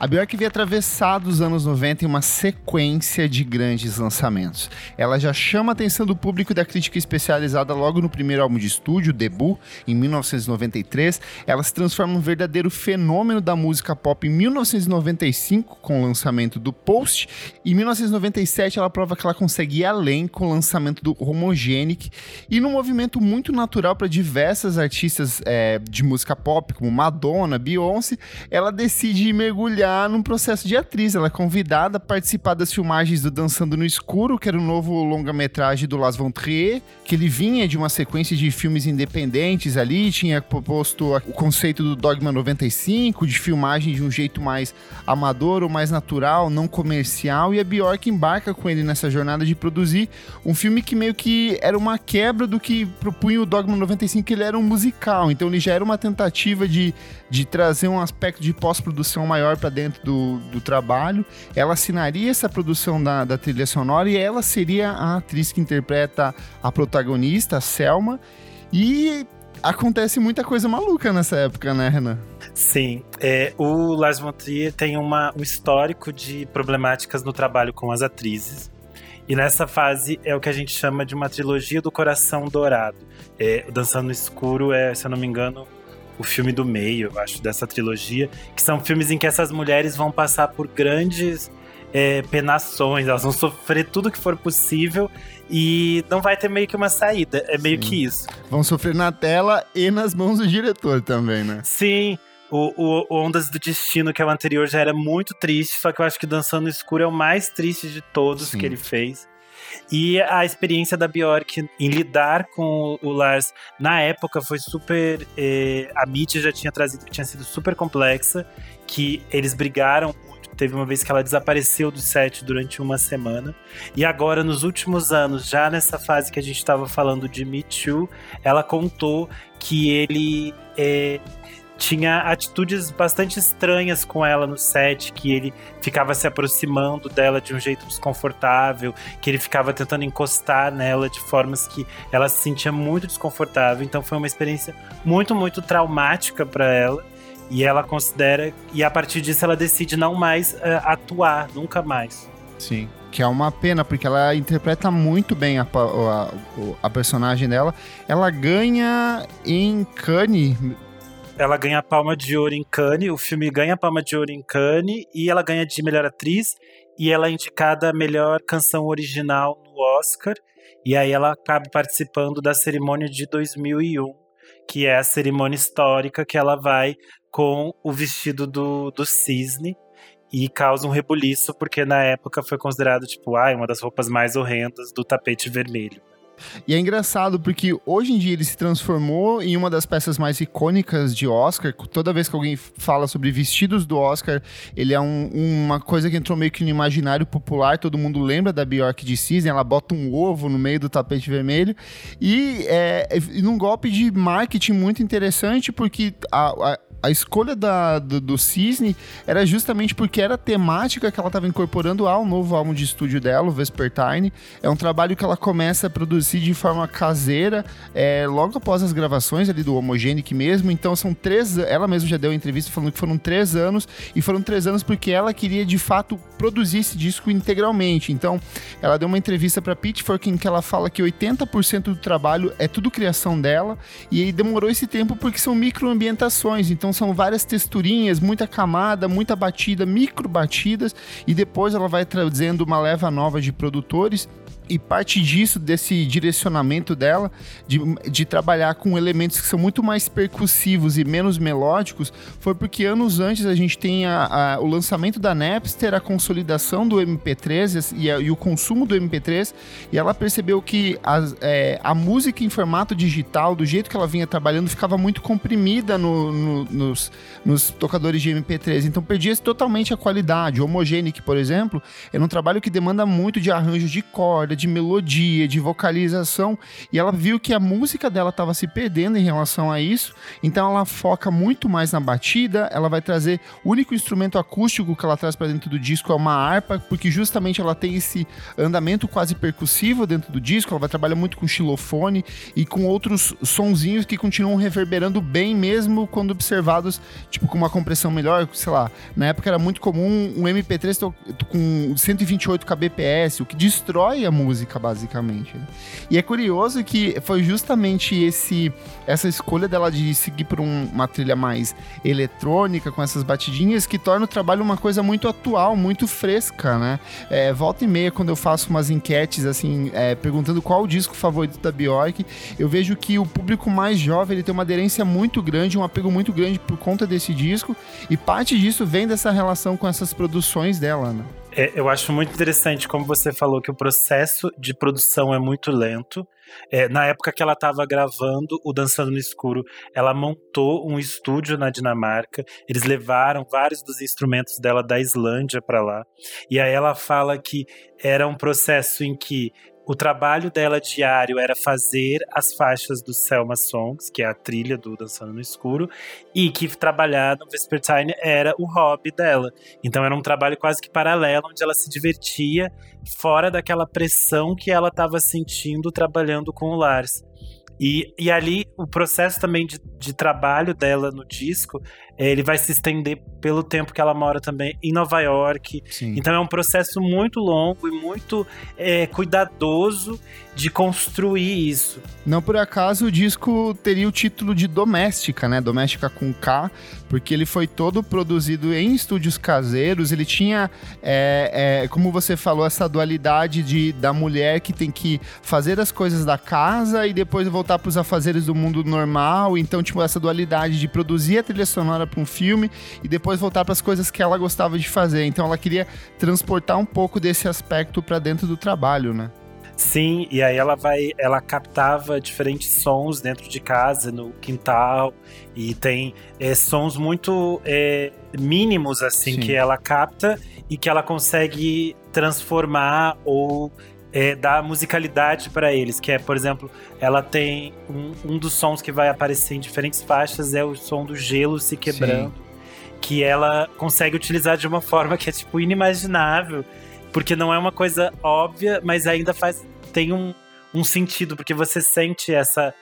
A Bjork veio atravessar dos anos 90 em uma sequência de grandes lançamentos. Ela já chama a atenção do público e da crítica especializada logo no primeiro álbum de estúdio, Debut, em 1993. Ela se transforma num verdadeiro fenômeno da música pop em 1995, com o lançamento do Post. Em 1997, ela prova que ela consegue ir além com o lançamento do Homogenic. E num movimento muito natural para diversas artistas é, de música pop, como Madonna, Beyoncé, ela decide mergulhar num processo de atriz. Ela é convidada a participar das filmagens do Dançando no Escuro, que era o novo longa-metragem do Las Von Trier, que ele vinha de uma sequência de filmes independentes ali, tinha proposto o conceito do Dogma 95, de filmagem de um jeito mais amador ou mais natural, não comercial, e a Bjork embarca com ele nessa jornada de produzir um filme que meio que era uma quebra do que propunha o Dogma 95, que ele era um musical, então ele já era uma tentativa de, de trazer um aspecto de pós-produção maior para dentro do, do trabalho. Ela assinaria essa produção da, da trilha sonora e ela seria a atriz que interpreta a protagonista, a Selma. E acontece muita coisa maluca nessa época, né, Renan? Sim. É, o Lars von Trier tem uma, um histórico de problemáticas no trabalho com as atrizes. E nessa fase é o que a gente chama de uma trilogia do coração dourado. É, Dançando no Escuro é, se eu não me engano, o filme do meio, eu acho, dessa trilogia, que são filmes em que essas mulheres vão passar por grandes é, penações, elas vão sofrer tudo que for possível e não vai ter meio que uma saída. É meio Sim. que isso. Vão sofrer na tela e nas mãos do diretor também, né? Sim. O, o, Ondas do Destino, que é o anterior, já era muito triste, só que eu acho que Dançando no Escuro é o mais triste de todos Sim. que ele fez. E a experiência da Bjork em lidar com o Lars na época foi super. Eh, a mídia já tinha trazido tinha sido super complexa, que eles brigaram muito. Teve uma vez que ela desapareceu do set durante uma semana. E agora, nos últimos anos, já nessa fase que a gente estava falando de Me Too, ela contou que ele eh, tinha atitudes bastante estranhas com ela no set, que ele ficava se aproximando dela de um jeito desconfortável, que ele ficava tentando encostar nela de formas que ela se sentia muito desconfortável. Então foi uma experiência muito, muito traumática para ela. E ela considera, e a partir disso ela decide não mais uh, atuar, nunca mais. Sim. Que é uma pena, porque ela interpreta muito bem a, a, a personagem dela. Ela ganha em Cannes ela ganha a Palma de Ouro em Cannes, o filme ganha a Palma de Ouro em Cannes e ela ganha de melhor atriz e ela é indicada a melhor canção original no Oscar e aí ela acaba participando da cerimônia de 2001, que é a cerimônia histórica que ela vai com o vestido do, do cisne e causa um rebuliço porque na época foi considerado tipo, ah, uma das roupas mais horrendas do tapete vermelho. E é engraçado porque hoje em dia ele se transformou em uma das peças mais icônicas de Oscar. Toda vez que alguém fala sobre vestidos do Oscar, ele é um, uma coisa que entrou meio que no imaginário popular. Todo mundo lembra da Bjork de Cisne, ela bota um ovo no meio do tapete vermelho. E é, num golpe de marketing muito interessante, porque a, a a escolha da, do, do, Cisne era justamente porque era a temática que ela estava incorporando ao novo álbum de estúdio dela, o Vespertine. É um trabalho que ela começa a produzir de forma caseira, é, logo após as gravações ali do Homogenic mesmo. Então são três. Ela mesma já deu entrevista falando que foram três anos, e foram três anos porque ela queria de fato produzir esse disco integralmente. Então ela deu uma entrevista para Pitchfork em que ela fala que 80% do trabalho é tudo criação dela, e demorou esse tempo porque são microambientações. Então então são várias texturinhas, muita camada, muita batida, micro batidas, e depois ela vai trazendo uma leva nova de produtores e parte disso, desse direcionamento dela, de, de trabalhar com elementos que são muito mais percussivos e menos melódicos, foi porque anos antes a gente tem a, a, o lançamento da Napster, a consolidação do MP3 e, a, e, o consumo do MP3, e ela percebeu que é, a música em formato digital, do jeito que ela vinha trabalhando, ficava muito comprimida no, no, nos, nos, tocadores de MP3, então perdia totalmente a qualidade. O Homogenic, por exemplo, é um trabalho que demanda muito de arranjo de corda, de melodia, de vocalização, e ela viu que a música dela estava se perdendo em relação a isso, então ela foca muito mais na batida, ela vai trazer o único instrumento acústico que ela traz para dentro do disco é uma harpa, porque justamente ela tem esse andamento quase percussivo dentro do disco, ela vai trabalhar muito com xilofone e com outros sonzinhos que continuam reverberando bem mesmo quando observados, tipo com uma compressão melhor, sei lá, na época era muito comum um MP3 com 128 kbps, o que destrói a música basicamente. Né? E é curioso que foi justamente esse essa escolha dela de seguir por um, uma trilha mais eletrônica com essas batidinhas que torna o trabalho uma coisa muito atual, muito fresca, né? É, volta e meia quando eu faço umas enquetes assim, é, perguntando qual o disco favorito da Bjork, eu vejo que o público mais jovem ele tem uma aderência muito grande, um apego muito grande por conta desse disco e parte disso vem dessa relação com essas produções dela, né? É, eu acho muito interessante como você falou que o processo de produção é muito lento. É, na época que ela estava gravando o Dançando no Escuro, ela montou um estúdio na Dinamarca. Eles levaram vários dos instrumentos dela da Islândia para lá. E aí ela fala que era um processo em que o trabalho dela diário era fazer as faixas do Selma Songs, que é a trilha do Dançando no Escuro, e que trabalhar no Vespertine era o hobby dela. Então era um trabalho quase que paralelo, onde ela se divertia fora daquela pressão que ela estava sentindo trabalhando com o Lars. E, e ali o processo também de, de trabalho dela no disco, ele vai se estender pelo tempo que ela mora também em Nova York. Sim. Então é um processo muito longo e muito é, cuidadoso de construir isso. Não por acaso o disco teria o título de Doméstica, né? Doméstica com K, porque ele foi todo produzido em estúdios caseiros. Ele tinha, é, é, como você falou, essa dualidade de, da mulher que tem que fazer as coisas da casa e depois voltar para os afazeres do mundo normal. Então, tipo, essa dualidade de produzir a trilha sonora para um filme e depois voltar para as coisas que ela gostava de fazer. Então, ela queria transportar um pouco desse aspecto para dentro do trabalho, né? Sim, e aí ela vai, ela captava diferentes sons dentro de casa, no quintal, e tem é, sons muito é, mínimos assim Sim. que ela capta e que ela consegue transformar ou é, dar musicalidade para eles, que é, por exemplo, ela tem um, um, dos sons que vai aparecer em diferentes faixas é o som do gelo se quebrando, Sim. que ela consegue utilizar de uma forma que é tipo inimaginável porque não é uma coisa óbvia, mas ainda faz tem um, um sentido, porque você sente essa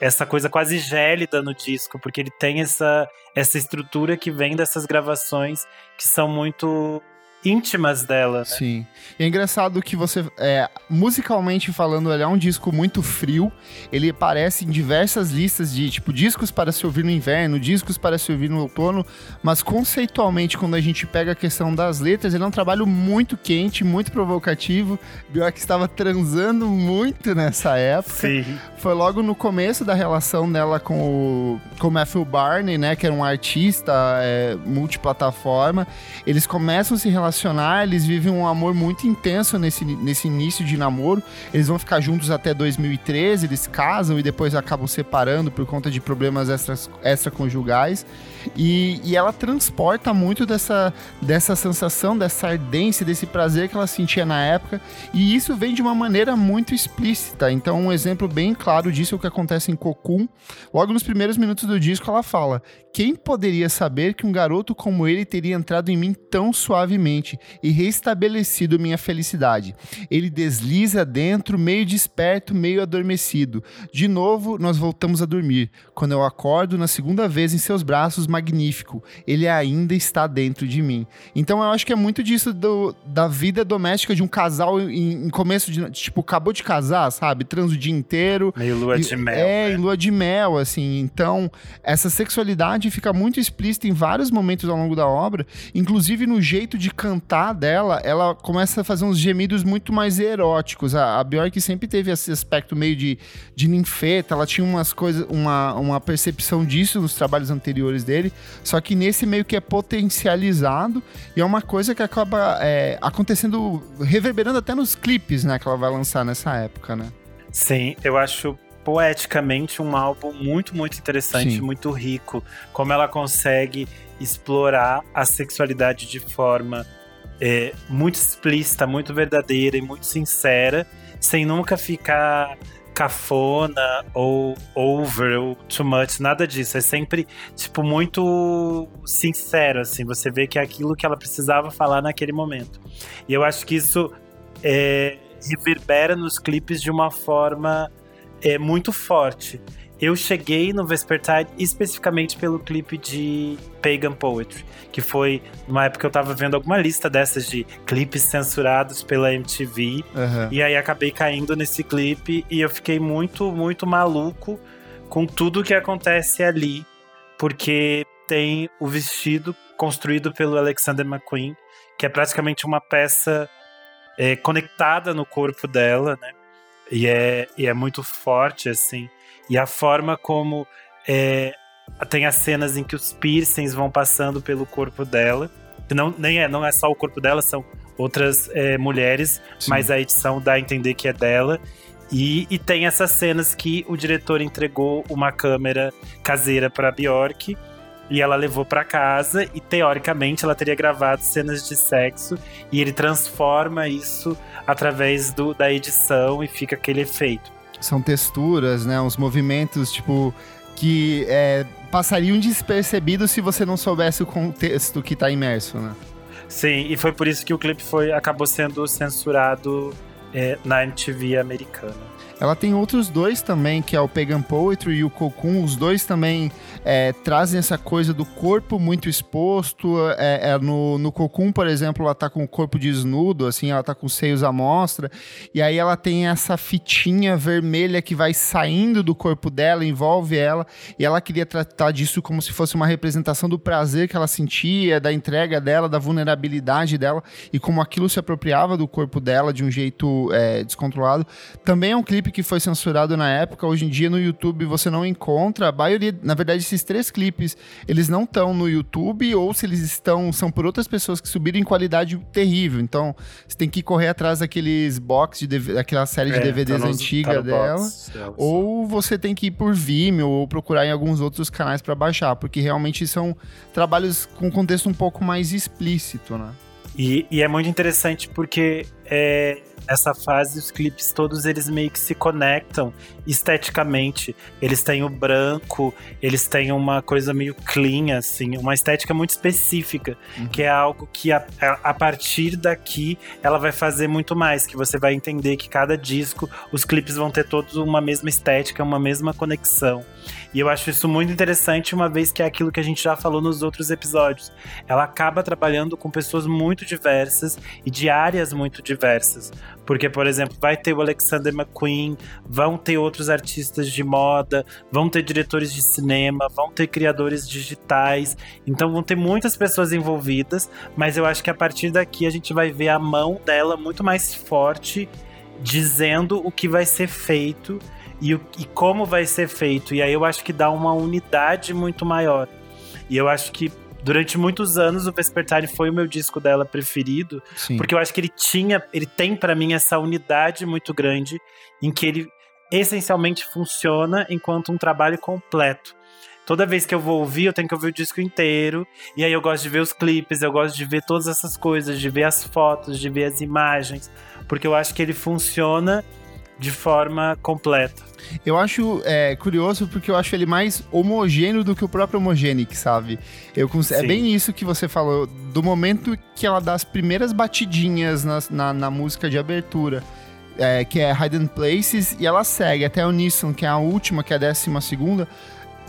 essa coisa quase gélida no disco, porque ele tem essa, essa estrutura que vem dessas gravações que são muito íntimas dela. Né? Sim. E é engraçado que você, é, musicalmente falando, ele é um disco muito frio. Ele aparece em diversas listas de tipo discos para se ouvir no inverno, discos para se ouvir no outono, mas conceitualmente, quando a gente pega a questão das letras, ele é um trabalho muito quente, muito provocativo. Bjork estava transando muito nessa época. Sim. Foi logo no começo da relação dela com o, com Matthew Barney, né, que era um artista é, multiplataforma. Eles começam a se relacionar relacionar, eles vivem um amor muito intenso nesse, nesse início de namoro. Eles vão ficar juntos até 2013, eles casam e depois acabam separando por conta de problemas extras, extraconjugais. E, e ela transporta muito dessa, dessa sensação, dessa ardência, desse prazer que ela sentia na época. E isso vem de uma maneira muito explícita. Então, um exemplo bem claro disso é o que acontece em Cocoon. Logo nos primeiros minutos do disco, ela fala: Quem poderia saber que um garoto como ele teria entrado em mim tão suavemente e restabelecido minha felicidade? Ele desliza dentro, meio desperto, meio adormecido. De novo, nós voltamos a dormir. Quando eu acordo na segunda vez em seus braços, magnífico. Ele ainda está dentro de mim. Então eu acho que é muito disso do, da vida doméstica de um casal em, em começo de. Tipo, acabou de casar, sabe? Trans o dia inteiro. Meio lua de mel. É, né? em lua de mel, assim. Então, essa sexualidade fica muito explícita em vários momentos ao longo da obra. Inclusive no jeito de cantar dela, ela começa a fazer uns gemidos muito mais eróticos. A, a Bjork sempre teve esse aspecto meio de, de ninfeta, ela tinha umas coisas, uma, uma percepção disso nos trabalhos anteriores dele dele, só que nesse meio que é potencializado e é uma coisa que acaba é, acontecendo, reverberando até nos clipes, né, que ela vai lançar nessa época, né? Sim, eu acho poeticamente um álbum muito, muito interessante, Sim. muito rico, como ela consegue explorar a sexualidade de forma é, muito explícita, muito verdadeira e muito sincera, sem nunca ficar cafona ou over ou too much, nada disso. É sempre, tipo, muito sincero, assim. Você vê que é aquilo que ela precisava falar naquele momento. E eu acho que isso é, reverbera nos clipes de uma forma é, muito forte. Eu cheguei no Vespertide especificamente pelo clipe de Pagan Poetry, que foi numa época que eu tava vendo alguma lista dessas de clipes censurados pela MTV. Uhum. E aí acabei caindo nesse clipe e eu fiquei muito, muito maluco com tudo que acontece ali, porque tem o vestido construído pelo Alexander McQueen, que é praticamente uma peça é, conectada no corpo dela, né? E é, e é muito forte, assim. E a forma como é, tem as cenas em que os piercings vão passando pelo corpo dela. Não, nem é, não é só o corpo dela, são outras é, mulheres, Sim. mas a edição dá a entender que é dela. E, e tem essas cenas que o diretor entregou uma câmera caseira para Bjork e ela levou para casa e teoricamente ela teria gravado cenas de sexo e ele transforma isso através do, da edição e fica aquele efeito são texturas, né? Uns movimentos, tipo, que é, passariam despercebidos se você não soubesse o contexto que está imerso, né? Sim, e foi por isso que o clipe foi, acabou sendo censurado é, na MTV americana. Ela tem outros dois também, que é o Pagan Poetry e o Cocoon. Os dois também é, trazem essa coisa do corpo muito exposto. É, é, no, no Cocoon, por exemplo, ela tá com o corpo desnudo, assim, ela tá com os seios à mostra. E aí ela tem essa fitinha vermelha que vai saindo do corpo dela, envolve ela. E ela queria tratar disso como se fosse uma representação do prazer que ela sentia, da entrega dela, da vulnerabilidade dela e como aquilo se apropriava do corpo dela de um jeito é, descontrolado. Também é um clipe clipe que foi censurado na época, hoje em dia no YouTube você não encontra. A maioria, na verdade, esses três clipes, eles não estão no YouTube, ou se eles estão, são por outras pessoas que subiram em qualidade terrível. Então, você tem que correr atrás daqueles box de daquela série de é, DVDs tá antiga tá dela. Box, ou você tem que ir por Vimeo ou procurar em alguns outros canais para baixar, porque realmente são trabalhos com contexto um pouco mais explícito, né? E, e é muito interessante porque é, nessa fase os clipes todos eles meio que se conectam esteticamente. Eles têm o branco, eles têm uma coisa meio clean, assim, uma estética muito específica, uhum. que é algo que a, a, partir daqui ela vai fazer muito mais, que você vai entender que cada disco, os clipes vão ter todos uma mesma estética, uma mesma conexão. E eu acho isso muito interessante, uma vez que é aquilo que a gente já falou nos outros episódios. Ela acaba trabalhando com pessoas muito diversas e de áreas muito diversas. Porque, por exemplo, vai ter o Alexander McQueen, vão ter outros artistas de moda, vão ter diretores de cinema, vão ter criadores digitais. Então vão ter muitas pessoas envolvidas, mas eu acho que a partir daqui a gente vai ver a mão dela muito mais forte dizendo o que vai ser feito e, o, e como vai ser feito. E aí eu acho que dá uma unidade muito maior. E eu acho que Durante muitos anos, o Vespertine foi o meu disco dela preferido, Sim. porque eu acho que ele tinha, ele tem para mim essa unidade muito grande em que ele essencialmente funciona enquanto um trabalho completo. Toda vez que eu vou ouvir, eu tenho que ouvir o disco inteiro. E aí eu gosto de ver os clipes, eu gosto de ver todas essas coisas, de ver as fotos, de ver as imagens, porque eu acho que ele funciona de forma completa. Eu acho é, curioso porque eu acho ele mais homogêneo do que o próprio Homogenic, sabe? Eu, é bem isso que você falou, do momento que ela dá as primeiras batidinhas na, na, na música de abertura. É, que é Hidden Places, e ela segue até o Nissan, que é a última, que é a décima segunda,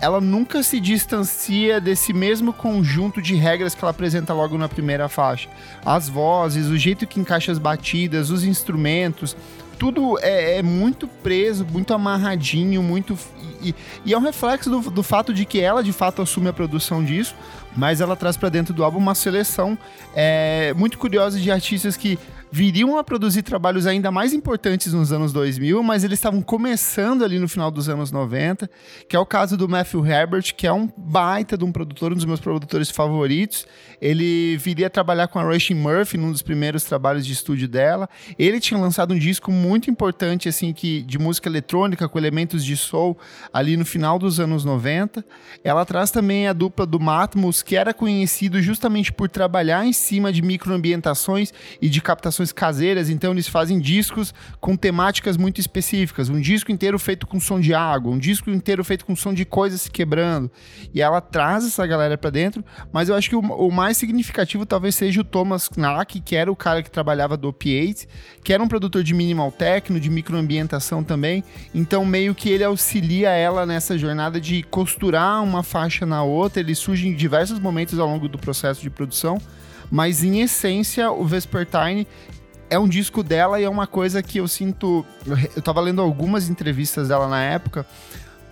ela nunca se distancia desse mesmo conjunto de regras que ela apresenta logo na primeira faixa. As vozes, o jeito que encaixa as batidas, os instrumentos, tudo é, é, muito preso, muito amarradinho, muito. E, e é um reflexo do, do, fato de que ela de fato assume a produção disso, mas ela traz para dentro do álbum uma seleção é, muito curiosa de artistas que viriam a produzir trabalhos ainda mais importantes nos anos 2000, mas eles estavam começando ali no final dos anos 90, que é o caso do Matthew Herbert, que é um baita de um produtor, um dos meus produtores favoritos. Ele viria a trabalhar com a Rushing Murphy num dos primeiros trabalhos de estúdio dela. Ele tinha lançado um disco muito importante assim que de música eletrônica com elementos de soul ali no final dos anos 90. Ela traz também a dupla do Matmos, que era conhecido justamente por trabalhar em cima de microambientações e de captações caseiras, então eles fazem discos com temáticas muito específicas. Um disco inteiro feito com som de água, um disco inteiro feito com som de coisas se quebrando. E ela traz essa galera para dentro, mas eu acho que o, o, mais significativo talvez seja o Thomas Knack, que era o cara que trabalhava do Opiates, que era um produtor de minimal techno, de microambientação também. Então meio que ele auxilia ela nessa jornada de costurar uma faixa na outra. Ele surge em diversos momentos ao longo do processo de produção mas em essência, o Vespertine é um disco dela e é uma coisa que eu sinto. Eu tava lendo algumas entrevistas dela na época.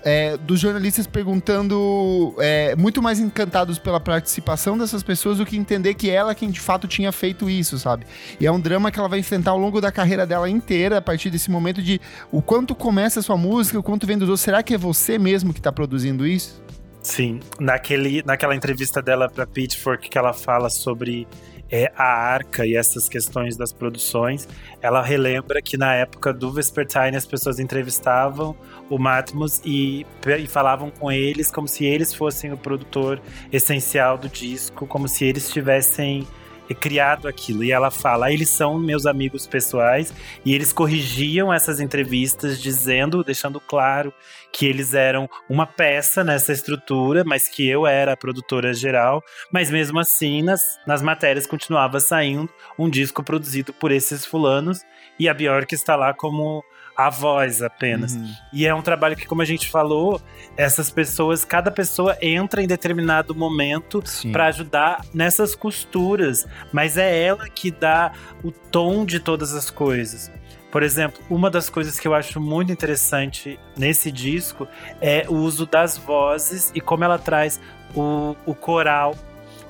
É, dos jornalistas perguntando, é, muito mais encantados pela participação dessas pessoas do que entender que ela quem de fato tinha feito isso, sabe? E é um drama que ela vai enfrentar ao longo da carreira dela inteira, a partir desse momento de o quanto começa a sua música, o quanto vem dos outros. Será que é você mesmo que tá produzindo isso? Sim, naquele, naquela entrevista dela para Pitchfork que ela fala sobre é, a arca e essas questões das produções, ela relembra que na época do Vespertine as pessoas entrevistavam o Matmos e, e falavam com eles como se eles fossem o produtor essencial do disco, como se eles tivessem criado aquilo. E ela fala: eles são meus amigos pessoais e eles corrigiam essas entrevistas dizendo, deixando claro que eles eram uma peça nessa estrutura, mas que eu era a produtora geral. Mas mesmo assim, nas, nas matérias continuava saindo um disco produzido por esses fulanos e a Bjork está lá como a voz apenas. Uhum. E é um trabalho que, como a gente falou, essas pessoas, cada pessoa entra em determinado momento para ajudar nessas costuras, mas é ela que dá o tom de todas as coisas. Por exemplo, uma das coisas que eu acho muito interessante nesse disco é o uso das vozes e como ela traz o, o coral,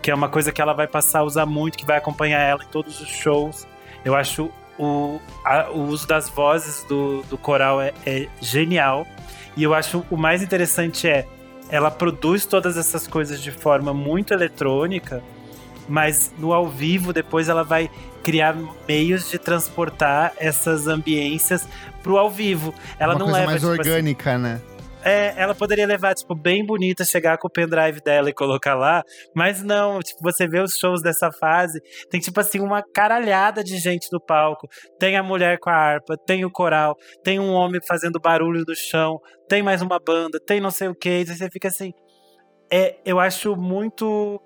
que é uma coisa que ela vai passar a usar muito, que vai acompanhar ela em todos os shows. Eu acho o, a, o uso das vozes do, do coral é, é genial. E eu acho o mais interessante é ela produz todas essas coisas de forma muito eletrônica, mas no ao vivo depois ela vai criar meios de transportar essas ambiências pro ao vivo. Ela Uma não coisa leva mais tipo, orgânica, assim, né? É, ela poderia levar, tipo, bem bonita, chegar com o pendrive dela e colocar lá, mas não, tipo, você vê os shows dessa fase, tem, tipo assim, uma caralhada de gente no palco. Tem a mulher com a harpa, tem o coral, tem um homem fazendo barulho no chão, tem mais uma banda, tem não sei o que, e você fica assim. É, eu acho muito.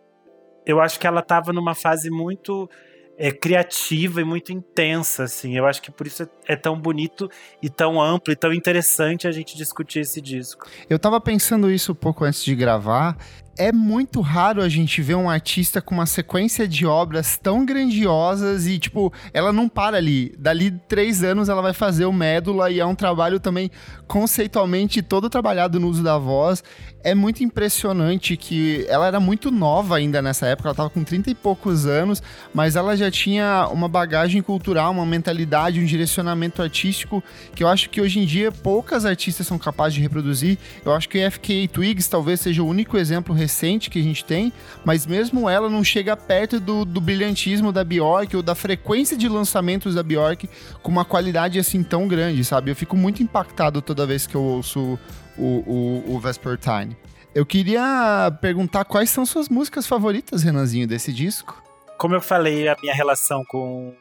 Eu acho que ela tava numa fase muito é, criativa e muito intensa, assim. Eu acho que por isso é, é, tão bonito e tão amplo e tão interessante a gente discutir esse disco. Eu tava pensando isso um pouco antes de gravar é muito raro a gente ver um artista com uma sequência de obras tão grandiosas e, tipo, ela não para ali. Dali três anos ela vai fazer o Médula e é um trabalho também conceitualmente todo trabalhado no uso da voz. É muito impressionante que ela era muito nova ainda nessa época, ela tava com 30 e poucos anos, mas ela já tinha uma bagagem cultural, uma mentalidade, um direcionamento artístico que eu acho que hoje em dia poucas artistas são capazes de reproduzir. Eu acho que FK Twigs talvez seja o único exemplo recente que a gente tem, mas mesmo ela não chega perto do, do brilhantismo da Bjork ou da frequência de lançamentos da Bjork com uma qualidade assim tão grande, sabe? Eu fico muito impactado toda vez que eu ouço o, o, o Vespertine. Eu queria perguntar quais são suas músicas favoritas, Renanzinho, desse disco? Como eu falei, a minha relação com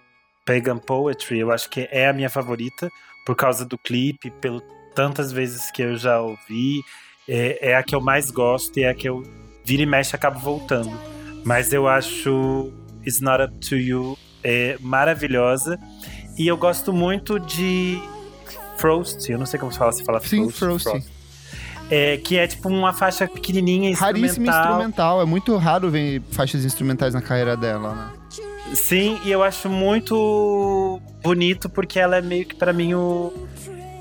Pagan Poetry, eu acho que é a minha favorita por causa do clipe, pelo tantas vezes que eu já ouvi é, é a que eu mais gosto e é a que eu vira e mexe acabo voltando. Mas eu acho It's Not Up To You é maravilhosa. E eu gosto muito de Frost, eu não sei como se fala, se fala Sim, Frost. Frost. É, que é tipo uma faixa pequenininha, instrumental. Raríssima instrumental, é muito raro ver faixas instrumentais na carreira dela, né? Sim, e eu acho muito bonito porque ela é meio que para mim o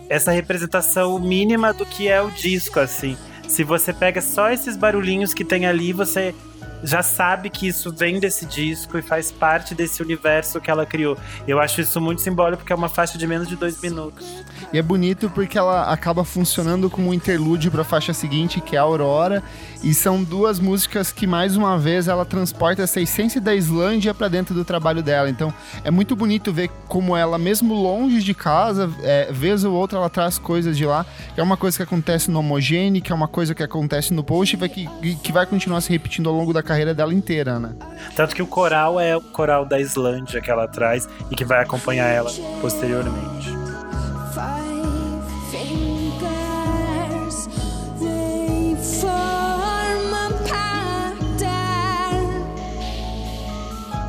essa representação mínima do que é o disco, assim. Se você pega só esses barulhinhos que tem ali, você já sabe que isso vem desse disco e faz parte desse universo que ela criou. Eu acho isso muito simbólico porque é uma faixa de menos de dois minutos. E é bonito porque ela acaba funcionando como um interlúdio para a faixa seguinte, que é a Aurora. E são duas músicas que, mais uma vez, ela transporta essa essência da Islândia para dentro do trabalho dela. Então, é muito bonito ver como ela, mesmo longe de casa, é, vez ou outra, ela traz coisas de lá. É uma coisa que acontece no Homogene, que é uma coisa que acontece no Post, que, que vai continuar se repetindo ao longo da carreira dela inteira, né? Tanto que o coral é o coral da Islândia que ela traz e que vai acompanhar ela posteriormente.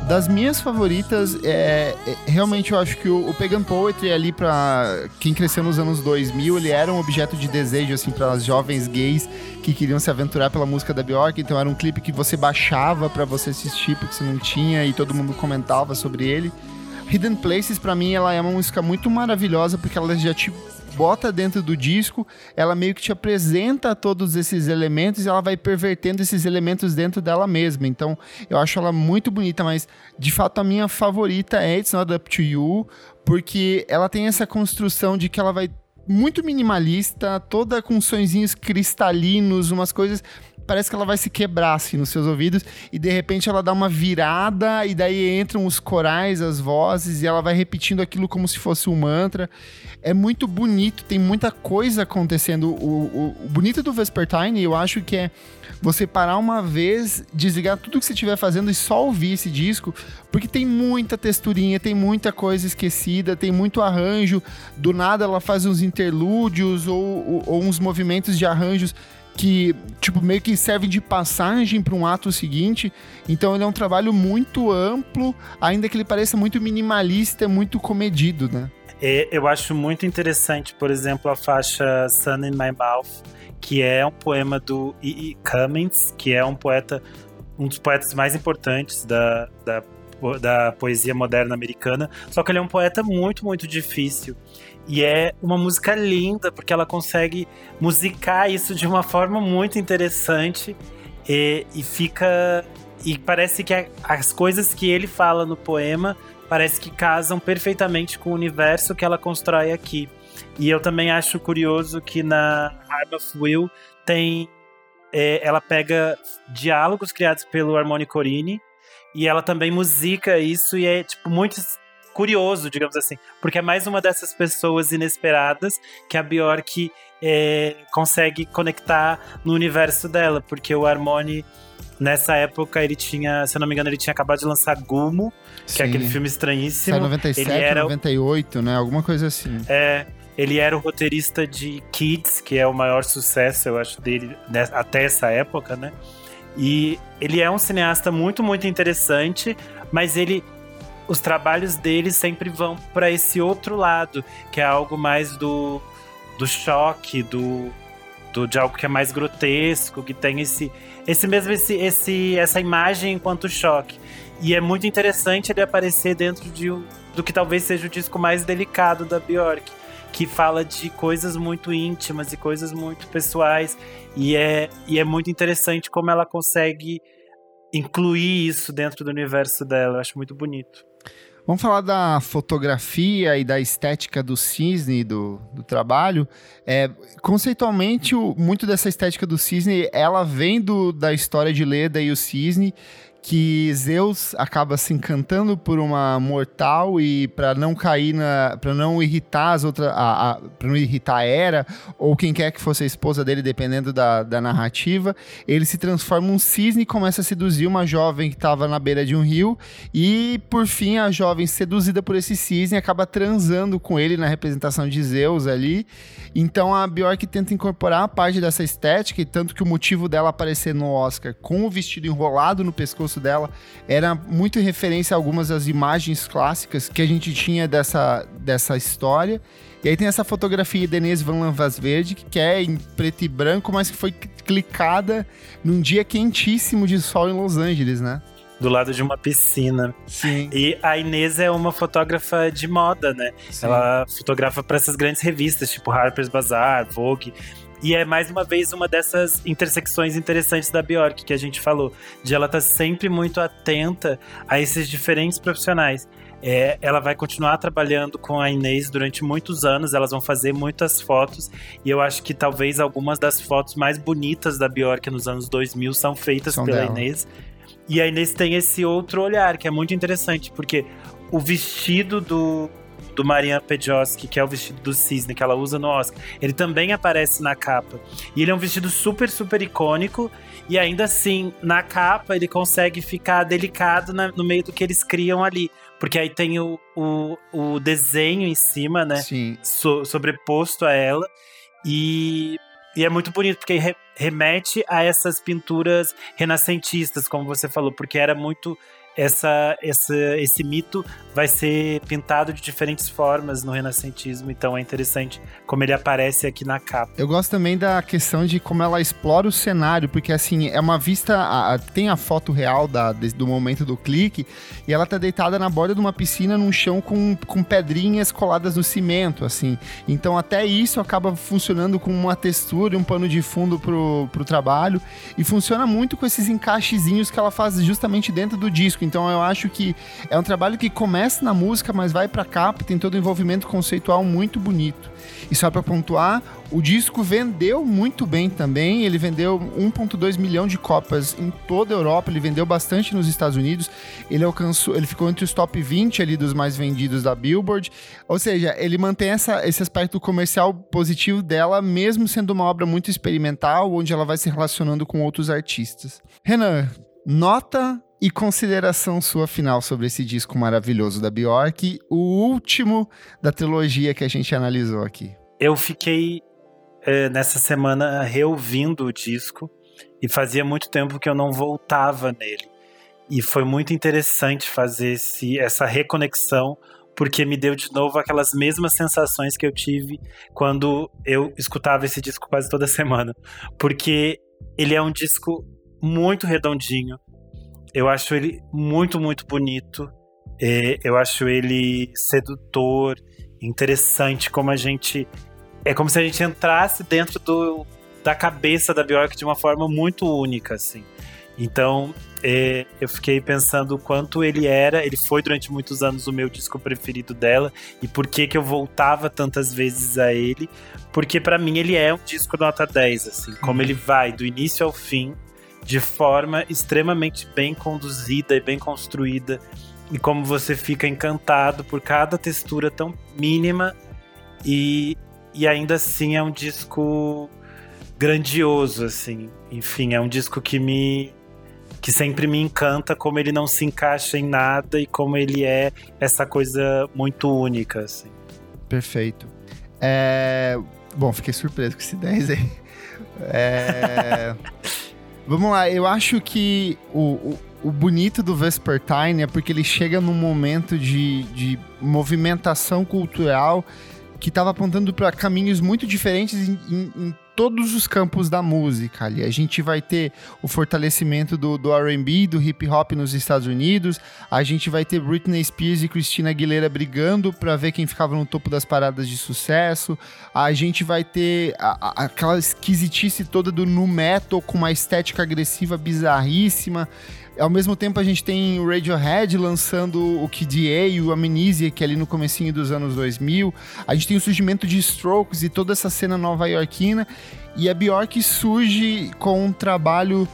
Das minhas favoritas, é, é, realmente eu acho que o, o Pagan Poetry ali para quem cresceu nos anos 2000, ele era um objeto de desejo assim para as jovens gays que queriam se aventurar pela música da Bjork, então era um clipe que você baixava para você assistir porque você não tinha e todo mundo comentava sobre ele. Hidden Places para mim ela é uma música muito maravilhosa porque ela já te bota dentro do disco, ela meio que te apresenta todos esses elementos e ela vai pervertendo esses elementos dentro dela mesma. Então, eu acho ela muito bonita, mas de fato a minha favorita é It's Not Up to You, porque ela tem essa construção de que ela vai muito minimalista, toda com sonzinhos cristalinos, umas coisas parece que ela vai se quebrar assim nos seus ouvidos e de repente ela dá uma virada e daí entram os corais, as vozes e ela vai repetindo aquilo como se fosse um mantra. É muito bonito, tem muita coisa acontecendo. O, o, o bonito do Vespertine, eu acho que é você parar uma vez, desligar tudo que você estiver fazendo e só ouvir esse disco, porque tem muita texturinha, tem muita coisa esquecida, tem muito arranjo. Do nada ela faz uns interlúdios ou, ou, ou uns movimentos de arranjos que, tipo, meio que servem de passagem para um ato seguinte. Então ele é um trabalho muito amplo, ainda que ele pareça muito minimalista, muito comedido, né? É, eu acho muito interessante, por exemplo, a faixa Sun in My Mouth, que é um poema do E. E. Cummings, que é um poeta, um dos poetas mais importantes da, da, da poesia moderna americana. Só que ele é um poeta muito, muito difícil. E é uma música linda, porque ela consegue musicar isso de uma forma muito interessante e, e fica. E parece que as coisas que ele fala no poema parece que casam perfeitamente com o universo que ela constrói aqui. E eu também acho curioso que na Harm of Will tem. É, ela pega diálogos criados pelo Harmony Corine e ela também musica isso e é tipo muito curioso, digamos assim, porque é mais uma dessas pessoas inesperadas que a Bjork é, consegue conectar no universo dela, porque o Harmony nessa época ele tinha, se eu não me engano, ele tinha acabado de lançar Gumo, que Sim. é aquele filme estranhíssimo. Sai 97, ele era 98, né? Alguma coisa assim. É, ele era o roteirista de Kids, que é o maior sucesso, eu acho, dele né, até essa época, né? E ele é um cineasta muito, muito interessante, mas ele os trabalhos dele sempre vão para esse outro lado, que é algo mais do, do choque, do, do de algo que é mais grotesco, que tem esse esse mesmo esse, esse essa imagem enquanto choque. E é muito interessante ele aparecer dentro de do que talvez seja o disco mais delicado da Bjork, que fala de coisas muito íntimas e coisas muito pessoais, e é, e é muito interessante como ela consegue incluir isso dentro do universo dela. Eu acho muito bonito. Vamos falar da fotografia e da estética do cisne do, do trabalho. É, conceitualmente, o, muito dessa estética do cisne, ela vem do, da história de Leda e o cisne, que Zeus acaba se encantando por uma mortal e para não cair na, para não irritar as outras, para não irritar a Hera ou quem quer que fosse a esposa dele, dependendo da, da narrativa, ele se transforma um cisne e começa a seduzir uma jovem que estava na beira de um rio e por fim a jovem seduzida por esse cisne acaba transando com ele na representação de Zeus ali. Então a Bjork tenta incorporar a parte dessa estética e tanto que o motivo dela aparecer no Oscar com o vestido enrolado no pescoço dela era muito em referência a algumas das imagens clássicas que a gente tinha dessa, dessa história. E aí tem essa fotografia de Denise Van Lanvasverde, que é em preto e branco, mas que foi clicada num dia quentíssimo de sol em Los Angeles, né? do lado de uma piscina. Sim. E a Inês é uma fotógrafa de moda, né? Sim. Ela fotografa para essas grandes revistas, tipo Harper's Bazaar, Vogue. E é mais uma vez uma dessas intersecções interessantes da Bjork que a gente falou, de ela estar tá sempre muito atenta a esses diferentes profissionais. É, ela vai continuar trabalhando com a Inês durante muitos anos, elas vão fazer muitas fotos, e eu acho que talvez algumas das fotos mais bonitas da Bjork nos anos 2000 são feitas são pela dela. Inês. E a Inês tem esse outro olhar que é muito interessante, porque o vestido do, do Marian Pedjoski, que é o vestido do cisne que ela usa no Oscar. Ele também aparece na capa. E ele é um vestido super, super icônico. E ainda assim, na capa, ele consegue ficar delicado na, no meio do que eles criam ali. Porque aí tem o, o, o desenho em cima, né? Sim. So, sobreposto a ela. E, e é muito bonito, porque re, remete a essas pinturas renascentistas, como você falou, porque era muito essa, essa, esse mito vai ser pintado de diferentes formas no renascentismo, então é interessante como ele aparece aqui na capa. Eu gosto também da questão de como ela explora o cenário, porque assim, é uma vista, a, tem a foto real da, do momento do clique, e ela tá deitada na borda de uma piscina num chão com, com pedrinhas coladas no cimento, assim. Então até isso acaba funcionando com uma textura e um pano de fundo pro, pro trabalho, e funciona muito com esses encaixezinhos que ela faz justamente dentro do disco. Então eu acho que é um trabalho que começa na música, mas vai pra capa, tem todo o envolvimento conceitual muito bonito. E só para pontuar, o disco vendeu muito bem também. Ele vendeu 1.2 milhão de cópias em toda a Europa, ele vendeu bastante nos Estados Unidos. Ele alcançou, ele ficou entre os top 20 ali dos mais vendidos da Billboard. Ou seja, ele mantém essa, esse aspecto comercial positivo dela, mesmo sendo uma obra muito experimental, onde ela vai se relacionando com outros artistas. Renan, nota e consideração sua final sobre esse disco maravilhoso da Bjork, o último da trilogia que a gente analisou aqui. Eu fiquei é, nessa semana reouvindo o disco e fazia muito tempo que eu não voltava nele. E foi muito interessante fazer esse, essa reconexão, porque me deu de novo aquelas mesmas sensações que eu tive quando eu escutava esse disco quase toda semana. Porque ele é um disco muito redondinho, eu acho ele muito, muito bonito. É, eu acho ele sedutor, interessante, como a gente. É como se a gente entrasse dentro do, da cabeça da Bjork de uma forma muito única, assim. Então, é, eu fiquei pensando o quanto ele era, ele foi durante muitos anos o meu disco preferido dela e por que que eu voltava tantas vezes a ele, porque para mim ele é um disco nota 10, assim, como ele vai do início ao fim, de forma extremamente bem conduzida e bem construída. E como você fica encantado por cada textura tão mínima e, e ainda assim é um disco grandioso, assim. Enfim, é um disco que me que sempre me encanta como ele não se encaixa em nada e como ele é essa coisa muito única, assim. Perfeito. É... Bom, fiquei surpreso com esse 10 aí. É... Vamos lá, eu acho que o, o, o, bonito do Vespertine é porque ele chega num momento de, de movimentação cultural que estava apontando para caminhos muito diferentes em, em, em todos os campos da música ali. A gente vai ter o fortalecimento do, do RB, do hip hop nos Estados Unidos. A gente vai ter Britney Spears e Christina Aguilera brigando para ver quem ficava no topo das paradas de sucesso. A gente vai ter a, a, aquela esquisitice toda do nu metal com uma estética agressiva bizarríssima. Ao mesmo tempo, a gente tem o Radiohead lançando o KDA e o Amnesia, que é ali no comecinho dos anos 2000. A gente tem o surgimento de Strokes e toda essa cena nova-iorquina. E a Bjork surge com um trabalho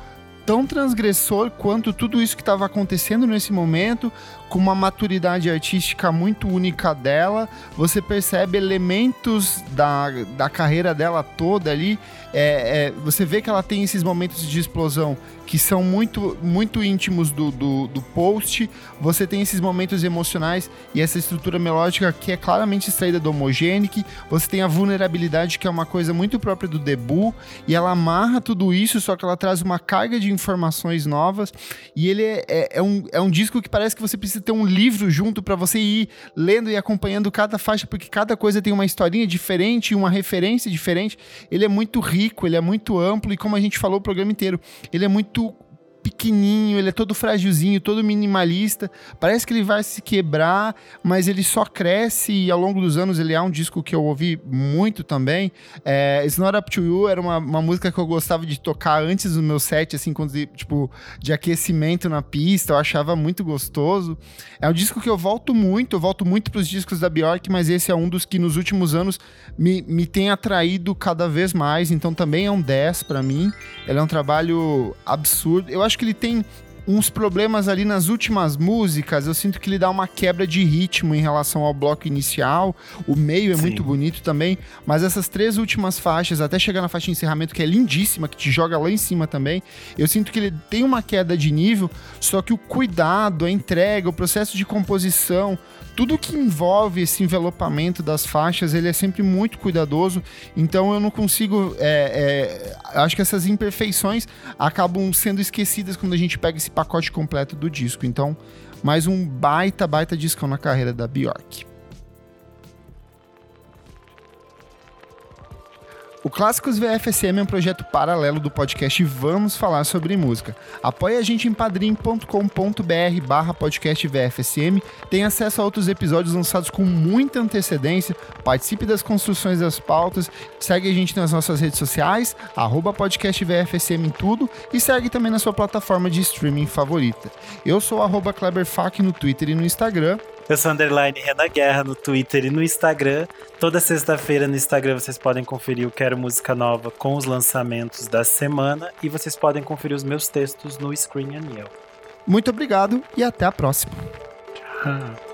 tão transgressor quanto tudo isso que estava acontecendo nesse momento, com uma maturidade artística muito única dela. Você percebe elementos da, da carreira dela toda ali. É, é, você vê que ela tem esses momentos de explosão que são muito, muito íntimos do, do, do, post. Você tem esses momentos emocionais e essa estrutura melódica que é claramente extraída do Homogenic. Você tem a vulnerabilidade, que é uma coisa muito própria do debut, e ela amarra tudo isso, só que ela traz uma carga de informações novas. E ele é, é, é um, é um disco que parece que você precisa ter um livro junto para você ir lendo e acompanhando cada faixa, porque cada coisa tem uma historinha diferente, uma referência diferente. Ele é muito rico, ele é muito amplo, e como a gente falou o programa inteiro, ele é muito pequenininho, ele é todo frágilzinho, todo minimalista. Parece que ele vai se quebrar, mas ele só cresce e ao longo dos anos ele é um disco que eu ouvi muito também. É, It's Not Up To You era uma, uma música que eu gostava de tocar antes do meu set, assim, quando, tipo, de aquecimento na pista, eu achava muito gostoso. É um disco que eu volto muito, eu volto muito pros discos da Bjork, mas esse é um dos que nos últimos anos me, me tem atraído cada vez mais, então também é um 10 para mim. Ele é um trabalho absurdo. Eu acho acho que ele tem uns problemas ali nas últimas músicas. Eu sinto que ele dá uma quebra de ritmo em relação ao bloco inicial. O meio é Sim. muito bonito também, mas essas três últimas faixas, até chegar na faixa de encerramento, que é lindíssima, que te joga lá em cima também, eu sinto que ele tem uma queda de nível, só que o cuidado, a entrega, o processo de composição, tudo que envolve esse envelopamento das faixas, ele é sempre muito cuidadoso. Então eu não consigo. É, é, acho que essas imperfeições acabam sendo esquecidas quando a gente pega esse pacote completo do disco. Então, mais um baita, baita discão na carreira da Bjork. O Clássicos VFSM é um projeto paralelo do podcast Vamos Falar Sobre Música. Apoie a gente em padrim.com.br barra podcast VFSM, tem acesso a outros episódios lançados com muita antecedência, participe das construções das pautas, segue a gente nas nossas redes sociais, arroba podcast VFSM em tudo. E segue também na sua plataforma de streaming favorita. Eu sou arroba KleberFac no Twitter e no Instagram eu sou underline Renan Guerra no Twitter e no Instagram. Toda sexta-feira no Instagram vocês podem conferir o Quero Música Nova com os lançamentos da semana e vocês podem conferir os meus textos no Screen Aniel. Muito obrigado e até a próxima. Tchau.